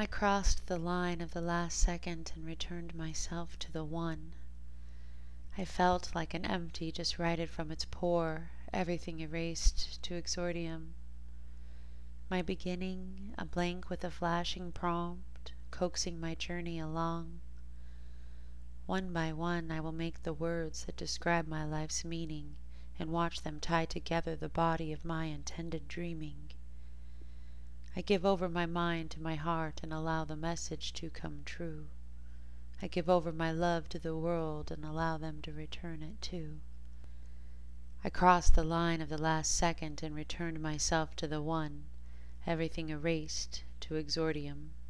I crossed the line of the last second and returned myself to the One. I felt like an empty just righted from its pour, everything erased to exordium. My beginning, a blank with a flashing prompt, coaxing my journey along. One by one I will make the words that describe my life's meaning, and watch them tie together the body of my intended dreaming. I give over my mind to my heart and allow the message to come true. I give over my love to the world and allow them to return it too. I crossed the line of the last second and returned myself to the One, everything erased to exordium.